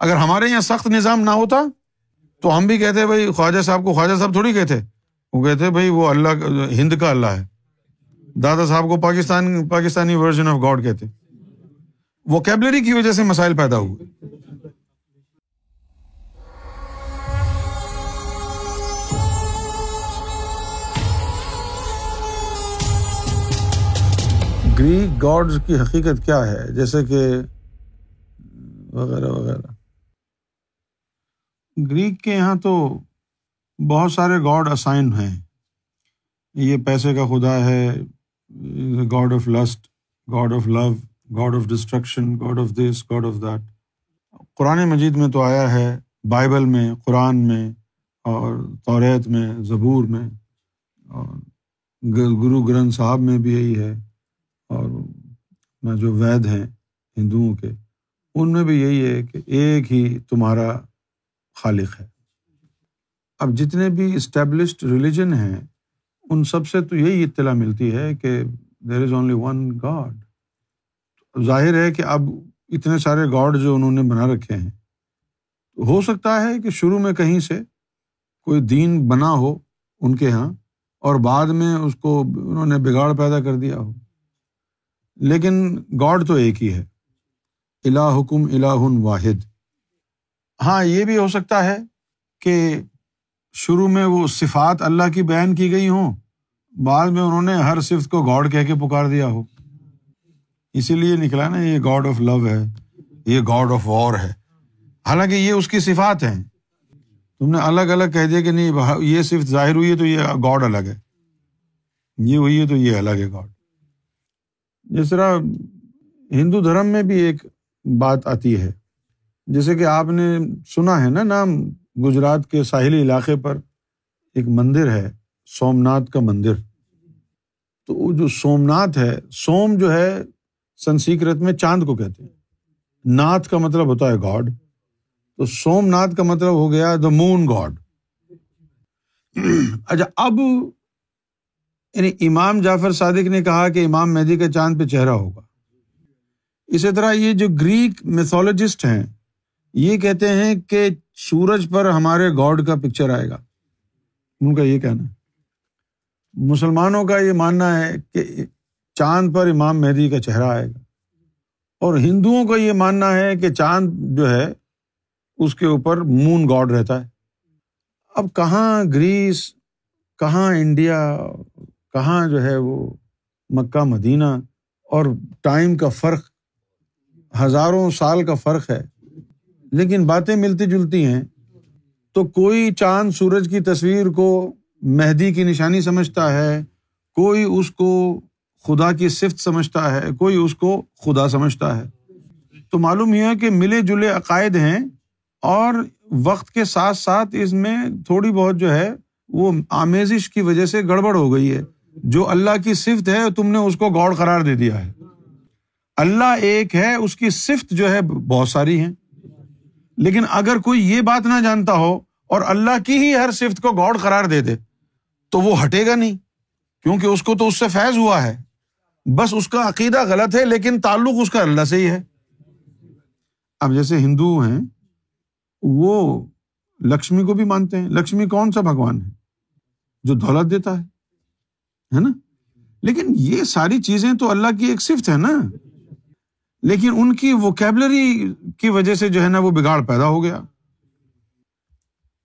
اگر ہمارے یہاں سخت نظام نہ ہوتا تو ہم بھی کہتے بھائی خواجہ صاحب کو خواجہ صاحب تھوڑی کہتے۔ وہ کہتے بھائی وہ اللہ ہند کا اللہ ہے۔ دادا صاحب کو Pakistan Pakistani version of God کہتے۔ وہ کیبلری کی وجہ سے مسائل پیدا ہوئے۔ گریک گاڈز کی حقیقت کیا ہے؟ جیسے کہ وغیرہ وغیرہ۔ گریک کے یہاں تو بہت سارے گاڈ اسائن ہیں۔ یہ پیسے کا خدا ہے، God of lust, God of love, God of destruction, God of this, God of that. قرآن مجید میں تو آیا ہے، بائبل میں، قرآن میں اور توریت میں، زبور میں۔ اور گرو گرنتھ صاحب میں بھی یہی ہے۔ اور جو وید ہیں، ہندوؤں کے، ان میں بھی یہی ہے کہ ایک ہی تمہارا خالق ہے۔ اب جتنے بھی اسٹیبلشڈ ریلیجن ہیں، ان سب سے تو یہی اطلاع ملتی ہے کہ there is only one God ظاہر ہے کہ اب اتنے سارے گاڈ جو انہوں نے بنا رکھے ہیں، ہو سکتا ہے کہ شروع میں کہیں سے کوئی دین بنا ہو ان کے یہاں اور بعد میں اس کو انہوں نے بگاڑ پیدا کر دیا ہو۔ لیکن گاڈ تو ایک ہی ہے۔ الا حکم الا واحد۔ ہاں یہ بھی ہو سکتا ہے کہ شروع میں وہ صفات اللہ کی بیان کی گئی ہوں، بعد میں انہوں نے ہر صفت کو گاڈ کہہ کے پکار دیا ہو۔ اسی لیے نکلا نا، یہ گاڈ آف لو ہے، یہ گاڈ آف وار ہے۔ حالانکہ یہ اس کی صفات ہیں۔ تم نے الگ الگ کہہ دیا کہ نہیں یہ صفت ظاہر ہوئی ہے تو یہ گاڈ الگ ہے۔ یہ ہوئی ہے تو یہ الگ ہے گاڈ۔ جس طرح ہندو دھرم میں بھی ایک بات آتی ہے جیسے کہ آپ نے سنا ہے نا نام، گجرات کے ساحلی علاقے پر ایک مندر ہے سومناتھ کا مندر۔ تو وہ جو سومناتھ ہے، سوم جو ہے سنسیکرت میں چاند کو کہتے ہیں۔ ناتھ کا مطلب ہوتا ہے گاڈ۔ تو سوم ناتھ کا مطلب ہو گیا دا مون گاڈ اچھا اب یعنی امام جعفر صادق نے کہا کہ امام مہدی کا چاند پہ چہرہ ہوگا۔ اسی طرح یہ جو گریک میتھولوجسٹ ہیں یہ کہتے ہیں کہ سورج پر ہمارے گاڈ کا پکچر آئے گا۔ ان کا یہ کہنا ہے۔ مسلمانوں کا یہ ماننا ہے کہ چاند پر امام مہدی کا چہرہ آئے گا۔ اور ہندوؤں کا یہ ماننا ہے کہ چاند جو ہے، اس کے اوپر مون گاڈ رہتا ہے۔ اب کہاں گریس، کہاں انڈیا، کہاں جو ہے وہ مکہ، مدینہ، اور ٹائم کا فرق، ہزاروں سال کا فرق ہے۔ لیکن باتیں ملتی جلتی ہیں، تو کوئی چاند سورج کی تصویر کو مہدی کی نشانی سمجھتا ہے، کوئی اس کو خدا کی صفت سمجھتا ہے، کوئی اس کو خدا سمجھتا ہے۔ تو معلوم یہ کہ ملے جلے عقائد ہیں اور وقت کے ساتھ ساتھ اس میں تھوڑی بہت جو ہے وہ آمیزش کی وجہ سے گڑبڑ ہو گئی ہے۔ جو اللہ کی صفت ہے، تم نے اس کو گوڑ قرار دے دیا ہے۔ اللہ ایک ہے، اس کی صفت جو ہے بہت ساری ہیں۔ لیکن اگر کوئی یہ بات نہ جانتا ہو اور اللہ کی ہی ہر صفت کو گاڈ قرار دے دے، تو وہ ہٹے گا نہیں، کیونکہ اس کو تو اس سے فیض ہوا ہے۔ بس اس کا عقیدہ غلط ہے، لیکن تعلق اس کا اللہ سے ہی ہے۔ اب جیسے ہندو ہیں، وہ لکشمی کو بھی مانتے ہیں۔ لکشمی کون سا بھگوان ہے؟ جو دولت دیتا ہے نا؟ لیکن یہ ساری چیزیں تو اللہ کی ایک صفت ہے نا۔ لیکن ان کی ووکیبلری کی وجہ سے جو ہے نا وہ بگاڑ پیدا ہو گیا۔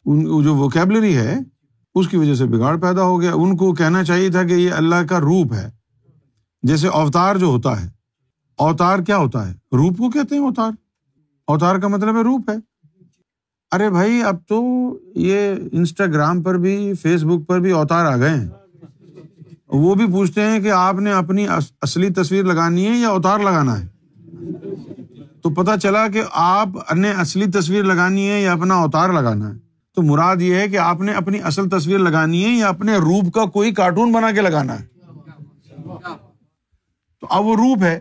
ان جو ووکیبلری ہے، اس کی وجہ سے بگاڑ پیدا ہو گیا۔ ان کو کہنا چاہیے تھا کہ یہ اللہ کا روپ ہے۔ جیسے اوتار جو ہوتا ہے، اوتار کیا ہوتا ہے؟ روپ کو کہتے ہیں اوتار۔ اوتار کا مطلب ہے روپ ہے۔ ارے بھائی، اب تو یہ انسٹاگرام پر بھی فیس بک پر بھی اوتار آ گئے ہیں۔ وہ بھی پوچھتے ہیں کہ آپ نے اپنی اصلی تصویر لگانی ہے یا اوتار لگانا ہے؟ تو پتا چلا کہ آپ نے اصلی تصویر لگانی ہے یا اپنا اوتار لگانا ہے؟ تو مراد یہ ہے کہ آپ نے اپنی اصل تصویر لگانی ہے یا اپنے روپ کا کوئی کارٹون بنا کے لگانا ہے؟ تو اب وہ روپ ہے۔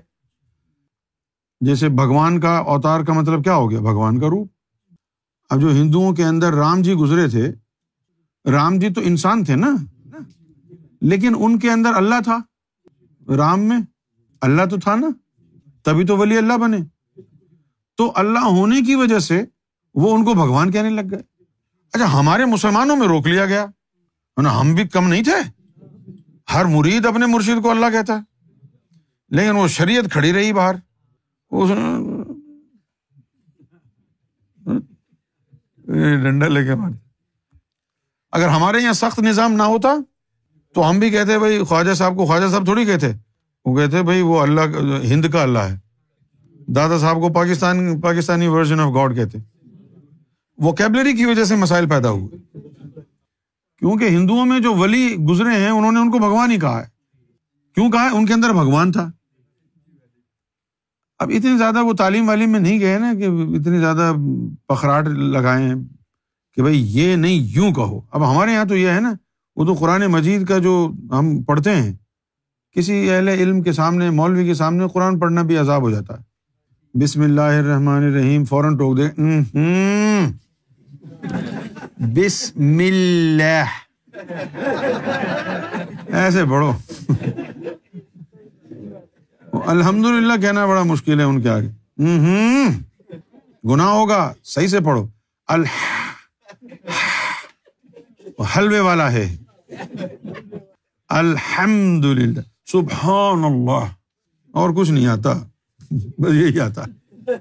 جیسے بھگوان کا اوتار کا مطلب کیا ہو گیا؟ بھگوان کا روپ۔ اب جو ہندوؤں کے اندر رام جی گزرے تھے، رام جی تو انسان تھے نا؟ لیکن ان کے اندر اللہ تھا۔ رام میں اللہ تو تھا نا؟ تبھی تو ولی اللہ بنے۔ تو اللہ ہونے کی وجہ سے وہ ان کو بھگوان کہنے لگ گئے۔ اچھا ہمارے مسلمانوں میں روک لیا گیا۔ ہم بھی کم نہیں تھے۔ ہر مرید اپنے مرشید کو اللہ کہتا ہے۔ لیکن وہ شریعت کھڑی رہی باہر۔ ڈنڈا لے کے مارے اگر ہمارے یہاں سخت نظام نہ ہوتا تو ہم بھی کہتے، بھائی، خواجہ صاحب کو خواجہ صاحب تھوڑی کہتے۔ وہ کہتے، بھائی، وہ اللہ، ہند کا اللہ ہے۔ دادا صاحب کو Pakistan Pakistani version of God کہتے وہ کیبلری کی وجہ سے مسائل پیدا ہوئے۔ کیونکہ ہندوؤں میں جو ولی گزرے ہیں، انہوں نے ان کو بھگوان ہی کہا ہے۔ کیوں کہا ہے؟ ان کے اندر بھگوان تھا۔ اب اتنی زیادہ وہ تعلیم والیم میں نہیں گئے نا کہ اتنی زیادہ پخراٹ لگائے ہیں کہ بھائی یہ نہیں، یوں کہو۔ اب ہمارے یہاں تو یہ ہے نا، وہ تو قرآن مجید کا جو ہم پڑھتے ہیں، کسی اہل علم کے سامنے، مولوی کے سامنے قرآن پڑھنا بھی عذاب ہو جاتا ہے۔ بسم اللہ الرحمن الرحیم، فوراً ٹوک دے بسم اللہ۔ ایسے پڑھو۔ الحمد للہ کہنا بڑا مشکل ہے ان کے آگے۔ گناہ ہوگا، صحیح سے پڑھو۔ حلوے والا ہے۔ الحمد للہ سبحان اللہ۔ اور کچھ نہیں آتا۔ بس یہی آتا۔ ہے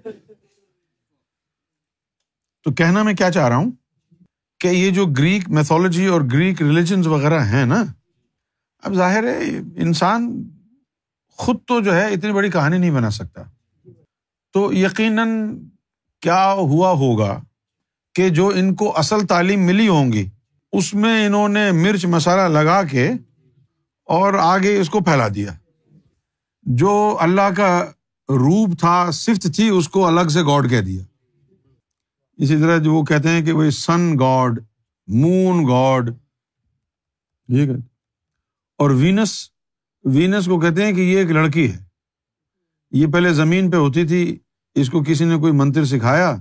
تو کہنا میں کیا چاہ رہا ہوں کہ یہ جو گریک میتھولوجی اور گریک ریلیجنس وغیرہ ہیں نا، اب ظاہر ہے انسان خود تو جو ہے اتنی بڑی کہانی نہیں بنا سکتا۔ تو یقیناً کیا ہوا ہوگا کہ جو ان کو اصل تعلیم ملی ہوں گی، اس میں انہوں نے مرچ مسالہ لگا کے اور آگے اس کو پھیلا دیا۔ جو اللہ کا روپ تھا، صفت تھی، اس کو الگ سے گاڈ کہہ دیا۔ اسی طرح جو وہ کہتے ہیں کہ وہ سن گاڈ، مون گاڈ۔ ٹھیک ہے اور وینس وینس کو کہتے ہیں کہ یہ ایک لڑکی ہے۔ یہ پہلے زمین پہ ہوتی تھی، اس کو کسی نے کوئی منتر سکھایا،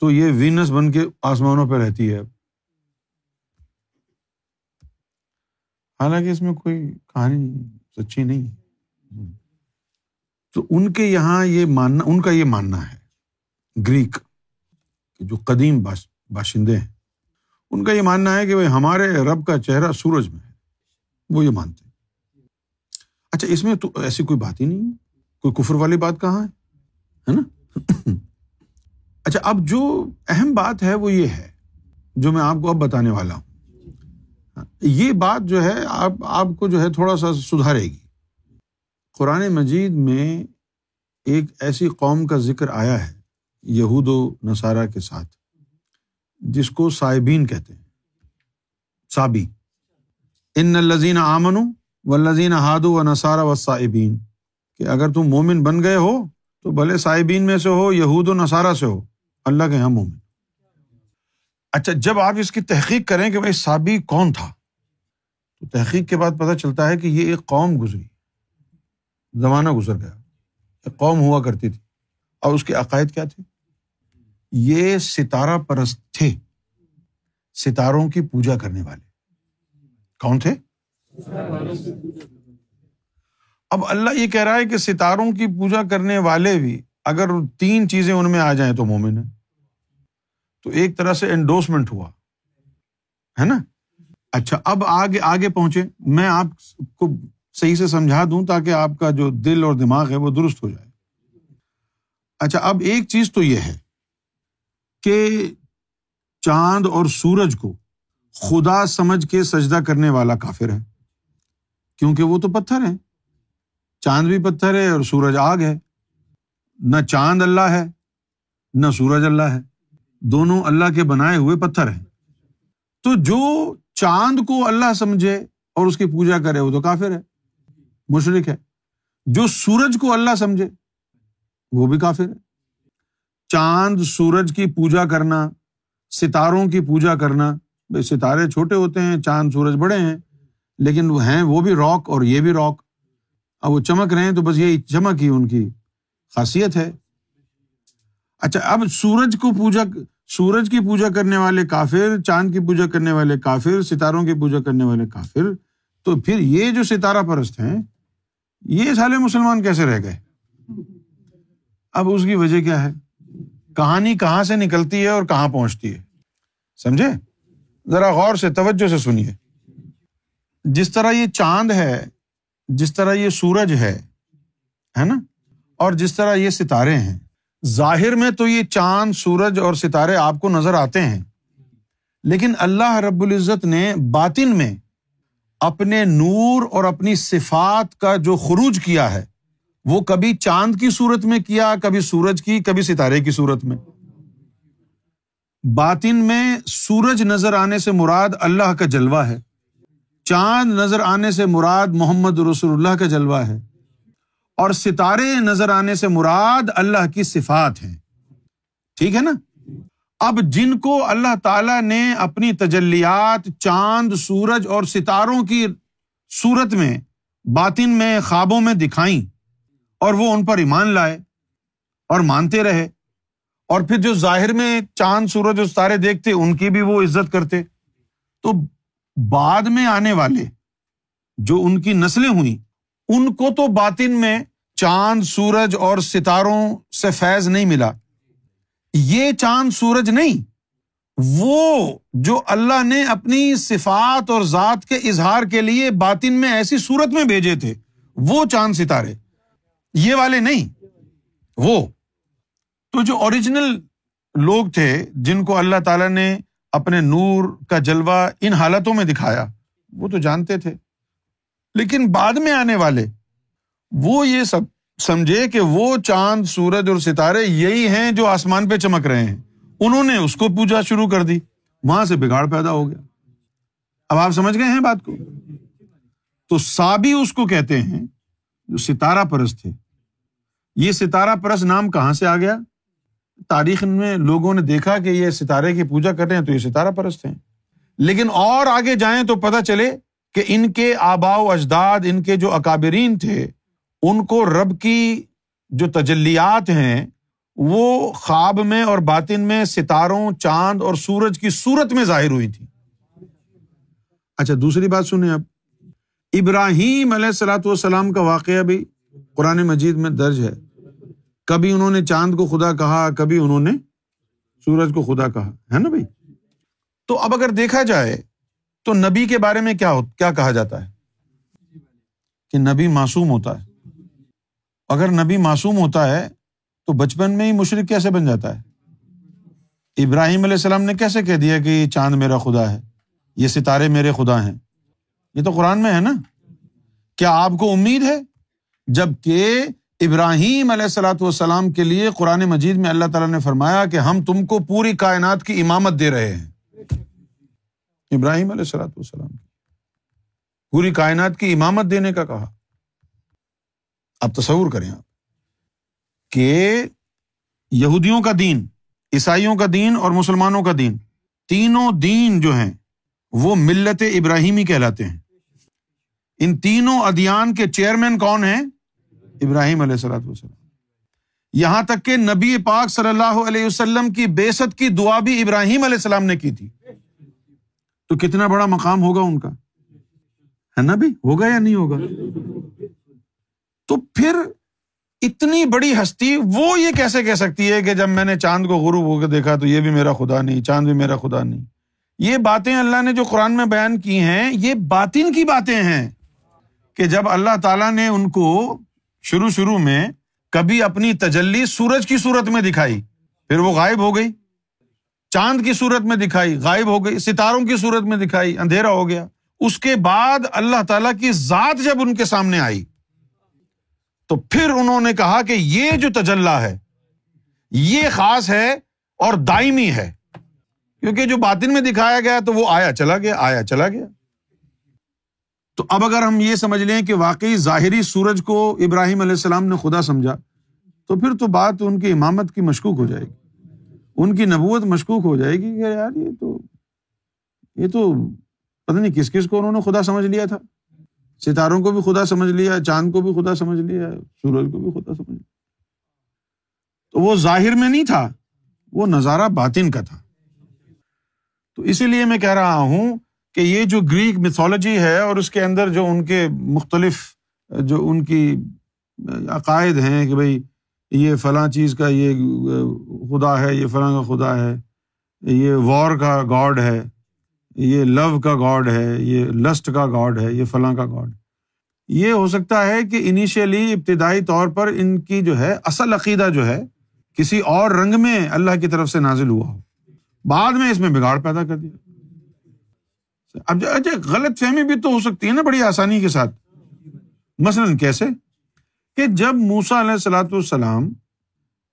تو یہ وینس بن کے آسمانوں پہ رہتی ہے۔ حالانکہ اس میں کوئی کہانی سچی نہیں تو ان کے یہاں یہ ماننا، ان کا یہ ماننا ہے، گریک، جو قدیم باشندے ہیں، ان کا یہ ماننا ہے کہ بھائی ہمارے رب کا چہرہ سورج میں ہے، وہ یہ مانتے ہیں۔ اچھا اس میں تو ایسی کوئی بات ہی نہیں ہے؟ کوئی کفر والی بات کہاں ہے؟ ہے نا؟ اچھا اب جو اہم بات ہے وہ یہ ہے، جو میں آپ کو اب بتانے والا ہوں۔ یہ بات جو ہے، آپ آپ کو جو ہے تھوڑا سا سدھارے گی۔ قرآن مجید میں ایک ایسی قوم کا ذکر آیا ہے، یہود و نصارہ کے ساتھ، جس کو صابین کہتے ہیں۔ صابی۔ ان الزین آمن و لذین ہادو و نصارہ و صابین کہ اگر تم مومن بن گئے ہو، تو بھلے صابین میں سے ہو، یہود و نصارہ سے ہو۔ اللہ کے یہاں مومن۔ اچھا جب آپ اس کی تحقیق کریں کہ بھائی صابی کون تھا، تو تحقیق کے بعد پتہ چلتا ہے کہ یہ ایک قوم گزری۔ زمانہ گزر گیا۔ ایک قوم ہوا کرتی تھی۔ اور اس کے عقائد کیا تھے؟ یہ ستارہ پرست تھے۔ ستاروں کی پوجا کرنے والے۔ کون تھے؟ اب اللہ یہ کہہ رہا ہے کہ ستاروں کی پوجا کرنے والے بھی اگر تین چیزیں ان میں آ جائیں تو مومن ہے تو ایک طرح سے انڈوسمنٹ ہوا۔ ہے نا؟ اچھا اب آگے آگے پہنچے میں آپ کو صحیح سے سمجھا دوں تاکہ آپ کا جو دل اور دماغ ہے وہ درست ہو جائے۔ اچھا اب ایک چیز تو یہ ہے کہ چاند اور سورج کو خدا سمجھ کے سجدہ کرنے والا کافر ہے، کیونکہ وہ تو پتھر ہے چاند بھی پتھر ہے اور سورج آگ ہے۔ نہ چاند اللہ ہے، نہ سورج اللہ ہے۔ دونوں اللہ کے بنائے ہوئے پتھر ہیں۔ تو جو چاند کو اللہ سمجھے اور اس کی پوجا کرے وہ تو کافر ہے۔ مشرق ہے۔ جو سورج کو اللہ سمجھے، وہ بھی کافر ہے۔ چاند سورج کی پوجا کرنا، ستاروں کی پوجا کرنا، بھائی ستارے چھوٹے ہوتے ہیں، چاند سورج بڑے ہیں، لیکن وہ ہیں، وہ بھی راک اور یہ بھی راک اب وہ چمک رہے ہیں تو بس یہی چمک ہی ان کی خاصیت ہے۔ اچھا اب سورج کو پوجا، سورج کی پوجا کرنے والے کافر، چاند کی پوجا کرنے والے کافر، ستاروں کی پوجا کرنے والے کافر۔ تو پھر یہ جو ستارہ پرست ہیں یہ سالے مسلمان کیسے رہ گئے؟ اب اس کی وجہ کیا ہے؟ کہانی کہاں سے نکلتی ہے اور کہاں پہنچتی ہے؟ سمجھے؟ ذرا غور سے، توجہ سے سنیے۔ جس طرح یہ چاند ہے، جس طرح یہ سورج ہے ہے نا؟ اور جس طرح یہ ستارے ہیں۔ ظاہر میں تو یہ چاند، سورج اور ستارے آپ کو نظر آتے ہیں، لیکن اللہ رب العزت نے باطن میں اپنے نور اور اپنی صفات کا جو خروج کیا ہے، وہ کبھی چاند کی صورت میں کیا، کبھی سورج کی، کبھی ستارے کی صورت میں۔ باطن میں سورج نظر آنے سے مراد اللہ کا جلوہ ہے۔ چاند نظر آنے سے مراد محمد رسول اللہ کا جلوہ ہے۔ اور ستارے نظر آنے سے مراد اللہ کی صفات ہیں۔ ٹھیک ہے نا؟ اب جن کو اللہ تعالی نے اپنی تجلیات چاند، سورج اور ستاروں کی صورت میں، باطن میں، خوابوں میں دکھائیں اور وہ ان پر ایمان لائے اور مانتے رہے اور پھر جو ظاہر میں چاند، سورج اور ستارے دیکھتے، ان کی بھی وہ عزت کرتے۔ تو بعد میں آنے والے جو ان کی نسلیں ہوئیں، ان کو تو باطن میں چاند، سورج اور ستاروں سے فیض نہیں ملا۔ یہ چاند سورج نہیں، وہ جو اللہ نے اپنی صفات اور ذات کے اظہار کے لیے باطن میں ایسی صورت میں بھیجے تھے، وہ چاند ستارے، یہ والے نہیں، وہ۔ تو جو اوریجنل لوگ تھے، جن کو اللہ تعالیٰ نے اپنے نور کا جلوہ ان حالتوں میں دکھایا، وہ تو جانتے تھے۔ لیکن بعد میں آنے والے، وہ یہ سب سمجھے کہ وہ چاند، سورج اور ستارے یہی ہیں جو آسمان پہ چمک رہے ہیں۔ انہوں نے اس کو پوجا شروع کر دی۔ وہاں سے بگاڑ پیدا ہو گیا۔ اب آپ سمجھ گئے ہیں بات کو؟ تو سابی اس کو کہتے ہیں جو ستارہ پرست تھے۔ یہ ستارہ پرست نام کہاں سے آ گیا؟ تاریخ میں لوگوں نے دیکھا کہ یہ ستارے کی پوجا کر رہے ہیں تو یہ ستارہ پرست ہیں۔ لیکن اور آگے جائیں تو پتہ چلے کہ ان کے آبا و اجداد، ان کے جو اکابرین تھے ان کو رب کی جو تجلیات ہیں، وہ خواب میں اور باطن میں ستاروں، چاند اور سورج کی صورت میں ظاہر ہوئی تھی۔ اچھا دوسری بات سنیں اب ابراہیم علیہ السلاۃ والسلام کا واقعہ بھی قرآن مجید میں درج ہے۔ کبھی انہوں نے چاند کو خدا کہا، کبھی انہوں نے سورج کو خدا کہا، ہے نا بھائی؟ تو اب اگر دیکھا جائے تو نبی کے بارے میں کیا کیا کہا جاتا ہے؟ کہ نبی معصوم ہوتا ہے۔ اگر نبی معصوم ہوتا ہے تو بچپن میں ہی مشرق کیسے بن جاتا ہے؟ ابراہیم علیہ السلام نے کیسے کہہ دیا کہ یہ چاند میرا خدا ہے، یہ ستارے میرے خدا ہیں؟ یہ تو قرآن میں ہے نا۔ کیا آپ کو امید ہے؟ جبکہ ابراہیم علیہ السلاۃ والسلام کے لیے قرآن مجید میں اللہ تعالیٰ نے فرمایا کہ ہم تم کو پوری کائنات کی امامت دے رہے ہیں۔ ابراہیم علیہ السلاۃ والسلام پوری کائنات کی امامت دینے کا کہا۔ اب تصور کریں آپ کہ یہودیوں کا دین، عیسائیوں کا دین اور مسلمانوں کا دین تینوں دین جو ہیں، وہ ملت ابراہیمی کہلاتے ہیں۔ ان تینوں ادیان کے چیئرمین کون ہیں؟ ابراہیم علیہ السلط وسلم یہاں تک کہ نبی پاک صلی اللہ علیہ وسلم کی بےسط کی دعا بھی ابراہیم علیہ السلام نے کی تھی۔ تو کتنا بڑا مقام ہوگا ان کا؟ ہے نا بھی ہوگا یا نہیں ہوگا؟ تو پھر اتنی بڑی ہستی وہ یہ کیسے کہہ سکتی ہے کہ جب میں نے چاند کو غروب ہو کے دیکھا تو یہ بھی میرا خدا نہیں، چاند بھی میرا خدا نہیں۔ یہ باتیں اللہ نے جو قرآن میں بیان کی ہیں، یہ باطن کی باتیں ہیں کہ جب اللہ تعالیٰ نے ان کو شروع شروع میں کبھی اپنی تجلی سورج کی صورت میں دکھائی، پھر وہ غائب ہو گئی۔ چاند کی صورت میں دکھائی، غائب ہو گئی، ستاروں کی صورت میں دکھائی، اندھیرا ہو گیا۔ اس کے بعد اللہ تعالیٰ کی ذات جب ان کے سامنے آئی تو پھر انہوں نے کہا کہ یہ جو تجلّہ ہے، یہ خاص ہے اور دائمی ہے۔ کیونکہ جو باطن میں دکھایا گیا تو وہ آیا چلا گیا، آیا چلا گیا۔ تو اب اگر ہم یہ سمجھ لیں کہ واقعی ظاہری سورج کو ابراہیم علیہ السلام نے خدا سمجھا، تو پھر تو بات ان کی امامت کی مشکوک ہو جائے گی۔ ان کی نبوت مشکوک ہو جائے گی کہ یار یہ تو یہ تو پتہ نہیں کس کس کو انہوں نے خدا سمجھ لیا تھا۔ ستاروں کو بھی خدا سمجھ لیا، چاند کو بھی خدا سمجھ لیا، سورج کو بھی خدا سمجھ لیا۔ تو وہ ظاہر میں نہیں تھا، وہ نظارہ باطن کا تھا۔ تو اسی لیے میں کہہ رہا ہوں کہ یہ جو گریک میتھولوجی ہے اور اس کے اندر جو ان کے مختلف، جو ان کی عقائد ہیں کہ بھائی یہ فلاں چیز کا یہ، خدا ہے، یہ فلاں کا خدا ہے، یہ وار کا گاڈ ہے۔ یہ لو کا گاڈ ہے، یہ لسٹ کا گاڈ ہے، یہ فلاں کا گاڈ۔ یہ ہو سکتا ہے کہ انیشیلی ابتدائی طور پر ان کی جو ہے، اصل عقیدہ جو ہے، کسی اور رنگ میں اللہ کی طرف سے نازل ہوا ہو۔ بعد میں اس میں بگاڑ پیدا کر دیا۔ اب اچھا غلط فہمی بھی تو ہو سکتی ہے نا بڑی آسانی کے ساتھ۔ مثلاً کیسے؟ کہ جب موسا علیہ السلاۃ والسلام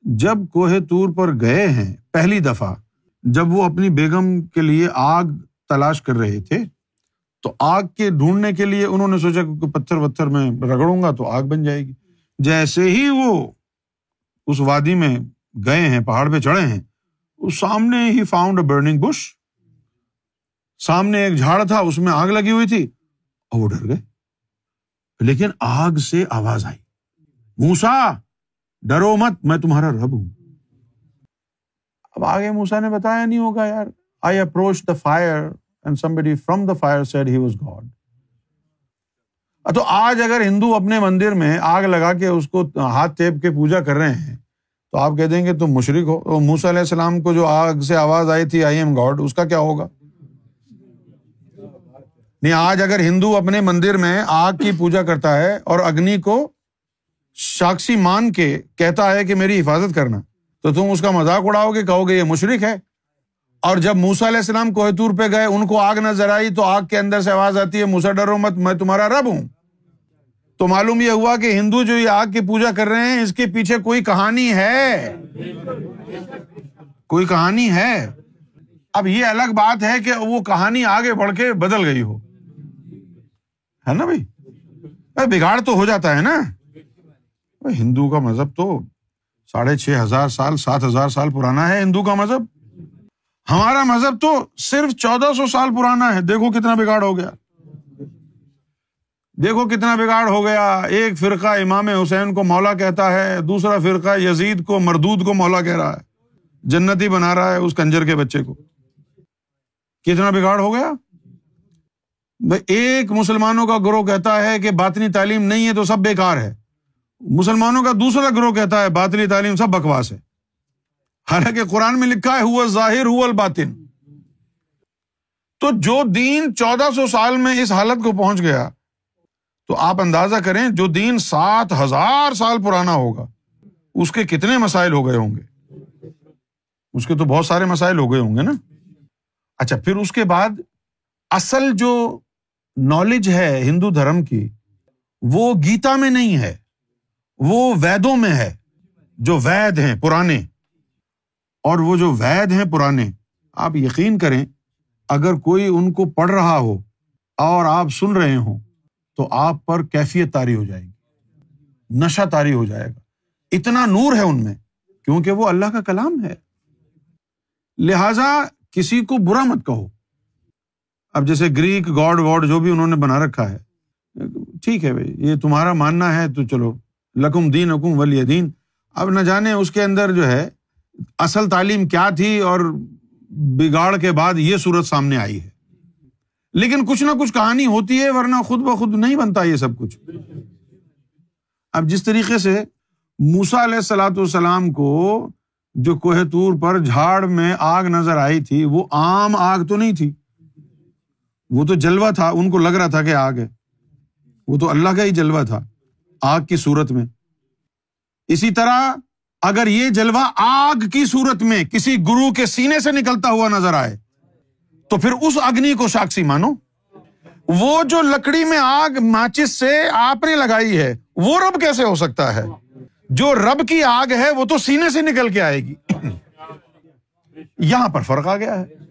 جب کوہ طور پر گئے ہیں پہلی دفعہ، جب وہ اپنی بیگم کے لیے آگ تلاش کر رہے تھے، تو آگ کے ڈھونڈنے کے لیے انہوں نے سوچا کہ پتھر وتھر میں رگڑوں گا تو آگ بن جائے گی۔ جیسے ہی وہ اس وادی میں گئے ہیں، پہاڑ پہ چڑھے ہیں اس سامنے ہی فاؤنڈ اے برننگ بش سامنے ایک جھاڑ تھا، اس میں آگ لگی ہوئی تھی، اور وہ ڈر گئے۔ لیکن آگ سے آواز آئی موسا ڈرو مت، میں تمہارا رب ہوں۔ اب آگے موسا نے بتایا نہیں ہوگا یار۔ I approach the fire and somebody from the fire said he was God تو آج اگر ہندو اپنے مندر میں آگ لگا کے اس کو ہاتھ ٹیپ کے پوجا کر رہے ہیں، تو آپ کہہ دیں گے تم مشرق ہو۔ موسا علیہ السلام کو جو آگ سے آواز آئی تھی آئی ایم گاڈ اس کا کیا ہوگا؟ نہیں، آج اگر ہندو اپنے مندر میں آگ کی پوجا کرتا ہے اور اگنی کو ساکسی مان کے کہتا ہے کہ میری حفاظت کرنا، تو تم اس کا مذاق اڑاؤ گے، کہو گے یہ مشرق ہے۔ اور جب موسا علیہ السلام کوہتور پہ گئے، ان کو آگ نظر آئی تو آگ کے اندر سے آواز آتی ہے موسا ڈرو مت، میں تمہارا رب ہوں۔ تو معلوم یہ ہوا کہ ہندو جو یہ آگ کی پوجا کر رہے ہیں، اس کے پیچھے کوئی کہانی ہے؟ کوئی کہانی ہے؟ اب یہ الگ بات ہے کہ وہ کہانی آگے بڑھ کے بدل گئی ہو۔ ہے نا بھائی؟ بگاڑ تو ہو جاتا ہے نا۔ ہندو کا مذہب تو ساڑھے چھ ہزار سال، سات ہزار سال پرانا ہے ہندو کا مذہب۔ ہمارا مذہب تو صرف چودہ سو سال پرانا ہے۔ دیکھو کتنا بگاڑ ہو گیا۔ دیکھو کتنا بگاڑ ہو گیا۔ ایک فرقہ امام حسین کو مولا کہتا ہے، دوسرا فرقہ یزید کو، مردود کو مولا کہہ رہا ہے۔ جنتی بنا رہا ہے اس کنجر کے بچے کو۔ کتنا بگاڑ ہو گیا؟ ایک مسلمانوں کا گروہ کہتا ہے کہ باطنی تعلیم نہیں ہے تو سب بیکار ہے۔ مسلمانوں کا دوسرا گروہ کہتا ہے، باطنی تعلیم سب بکواس ہے۔ حالانکہ قرآن میں لکھا ہے، ہوا ظاہر ہو الباطن. تو جو دین چودہ سو سال میں اس حالت کو پہنچ گیا، تو آپ اندازہ کریں جو دین سات ہزار سال پرانا ہوگا، اس کے کتنے مسائل ہو گئے ہوں گے؟ اس کے تو بہت سارے مسائل ہو گئے ہوں گے نا؟ اچھا پھر اس کے بعد اصل جو نالج ہے ہندو دھرم کی، وہ گیتا میں نہیں ہے، وہ ویدوں میں ہے، جو وید ہیں، پرانے۔ اور وہ جو وید ہیں پرانے، آپ یقین کریں، اگر کوئی ان کو پڑھ رہا ہو اور آپ سن رہے ہوں، تو آپ پر کیفیت تاری ہو جائے گی۔ نشہ تاری ہو جائے گا۔ اتنا نور ہے ان میں، کیونکہ وہ اللہ کا کلام ہے۔ لہذا کسی کو برا مت کہو۔ اب جیسے گریک، گاڈ، واڈ جو بھی انہوں نے بنا رکھا ہے، ٹھیک ہے بھائی، یہ تمہارا ماننا ہے تو چلو، لکم دین حکم ولی دین اب نہ جانے اس کے اندر جو ہے اصل تعلیم کیا تھی اور بگاڑ کے بعد یہ صورت سامنے آئی ہے۔ لیکن کچھ نہ کچھ کہانی ہوتی ہے، ورنہ خود بخود نہیں بنتا یہ سب کچھ۔ اب جس طریقے سے موسا علیہ السلاۃ والسلام کو جو کوہ طور پر جھاڑ میں آگ نظر آئی تھی، وہ عام آگ تو نہیں تھی۔ وہ تو جلوا تھا، ان کو لگ رہا تھا کہ آگ ہے۔ وہ تو اللہ کا ہی جلوا تھا، آگ کی صورت میں۔ اسی طرح اگر یہ جلوا آگ کی صورت میں کسی گرو کے سینے سے نکلتا ہوا نظر آئے، تو پھر اس اگنی کو ساکسی مانو۔ وہ جو لکڑی میں آگ ماچس سے آپ نے لگائی ہے، وہ رب کیسے ہو سکتا ہے؟ جو رب کی آگ ہے، وہ تو سینے سے نکل کے آئے گی۔ یہاں پر فرق آ گیا ہے۔